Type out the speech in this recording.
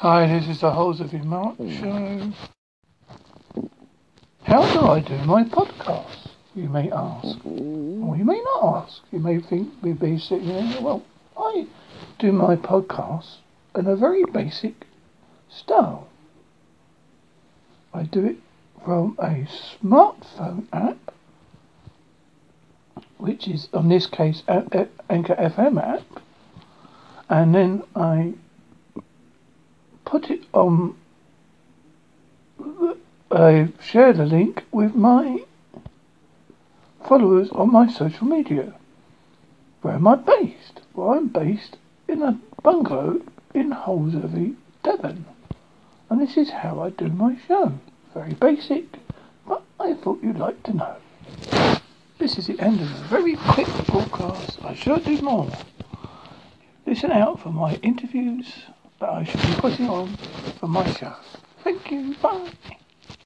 Hi, this is the Holsworthy Mark hmm. Show. How do I do my podcast? You may ask. Hmm. Or you may not ask. You may think we'd be sitting there. Well, I do my podcast in a very basic style. I do it from a smartphone app, which is, in this case, Anchor FM app, and then I put it on. I share the link with my followers on my social media. Where am I based? Well, I'm based in a bungalow in Holsworthy, Devon. And this is how I do my show. Very basic, but I thought you'd like to know. This is the end of a very quick broadcast. I should do more. Listen out for my interviews that I should be putting on for my show. Thank you. Bye.